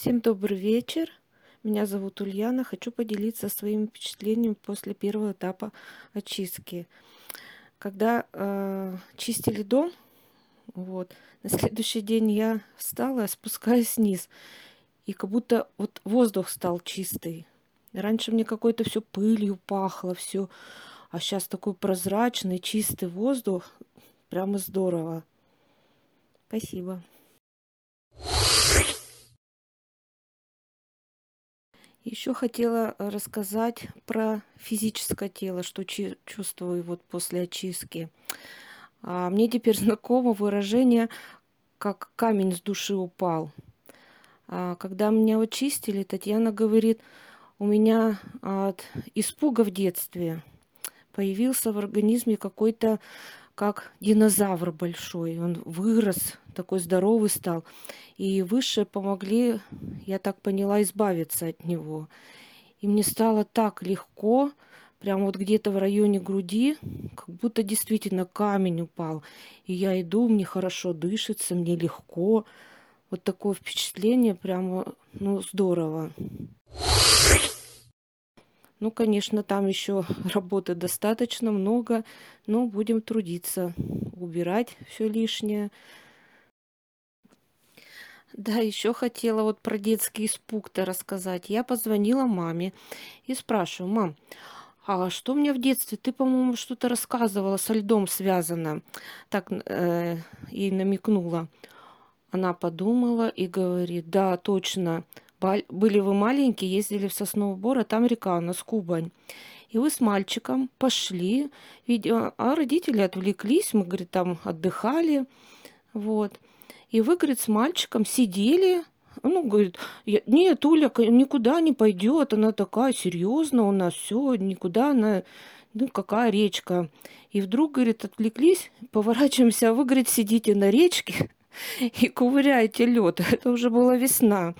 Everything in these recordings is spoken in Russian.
Всем добрый вечер. Меня зовут Ульяна. Хочу поделиться своими впечатлениями после первого этапа очистки. Когда э, чистили дом, вот, на следующий день я встала, спускаюсь вниз, и как будто вот воздух стал чистый. Раньше мне какой-то все пылью пахло, все, а сейчас такой прозрачный, чистый воздух. Прямо здорово. Спасибо. Еще хотела э, рассказать про физическое тело, что чувствую вот после очистки. А мне теперь знакомо выражение, как камень с души упал. А когда меня очистили, Татьяна говорит, у меня от испуга в детстве появился в организме какой-то как динозавр большой. Он вырос, такой здоровый стал. И высшие помогли, я так поняла, избавиться от него. И мне стало так легко, прямо вот где-то в районе груди, как будто действительно камень упал. И я иду, мне хорошо дышится, мне легко. Вот такое впечатление прямо, ну, здорово. Ну, конечно, там еще работы достаточно много, но будем трудиться, убирать все лишнее. Да, еще хотела вот про детский испуг-то рассказать. Я позвонила маме и спрашиваю, мам, а что у меня в детстве? Ты, по-моему, что-то рассказывала, со льдом связано. Так э, и намекнула. Она подумала и говорит, да, точно, были вы маленькие, ездили в Сосновый Бор, а там река у нас Кубань. И вы с мальчиком пошли, а родители отвлеклись, мы, говорит, там отдыхали, вот. И вы, говорит, с мальчиком сидели, ну, говорит, нет, Уля никуда не пойдет, она такая серьезная у нас, все, никуда она, ну, какая речка. И вдруг, говорит, отвлеклись, поворачиваемся, а вы, говорит, сидите на речке и ковыряете лед. Это уже была весна.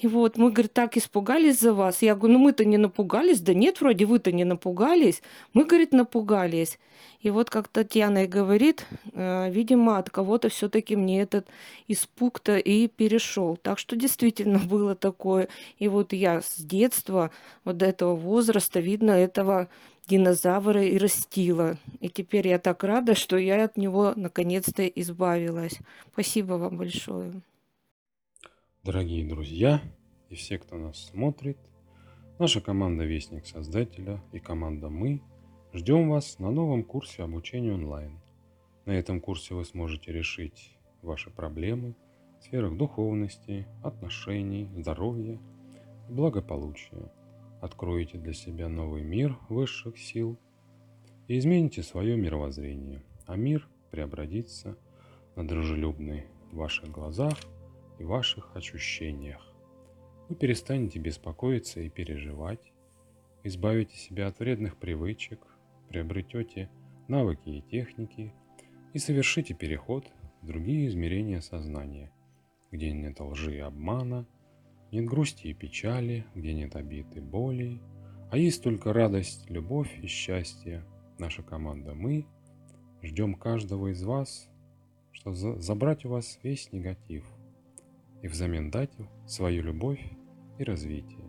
И вот мы, говорит, так испугались за вас. Я говорю, ну мы-то не напугались. Да нет, вроде вы-то не напугались. Мы, говорит, напугались. И вот как Татьяна и говорит, э, видимо, от кого-то все-таки мне этот испуг-то и перешел. Так что действительно было такое. И вот я с детства, вот до этого возраста, видно, этого динозавра и растила. И теперь я так рада, что я от него наконец-то избавилась. Спасибо вам большое. Дорогие друзья и все, кто нас смотрит, наша команда Вестник Создателя и команда Мы ждем вас на новом курсе обучения онлайн. На этом курсе вы сможете решить ваши проблемы в сферах духовности, отношений, здоровья и благополучия. Откроете для себя новый мир высших сил и измените свое мировоззрение, а мир преобразится на дружелюбный в ваших глазах – и ваших ощущениях. Вы перестанете беспокоиться и переживать, избавите себя от вредных привычек, приобретете навыки и техники и совершите переход в другие измерения сознания, где нет лжи и обмана, нет грусти и печали, где нет обид и боли, а есть только радость, любовь и счастье. Наша команда «Мы» ждем каждого из вас, чтобы забрать у вас весь негатив – и взамен дать свою любовь и развитие.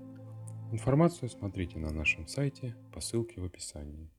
Информацию смотрите на нашем сайте по ссылке в описании.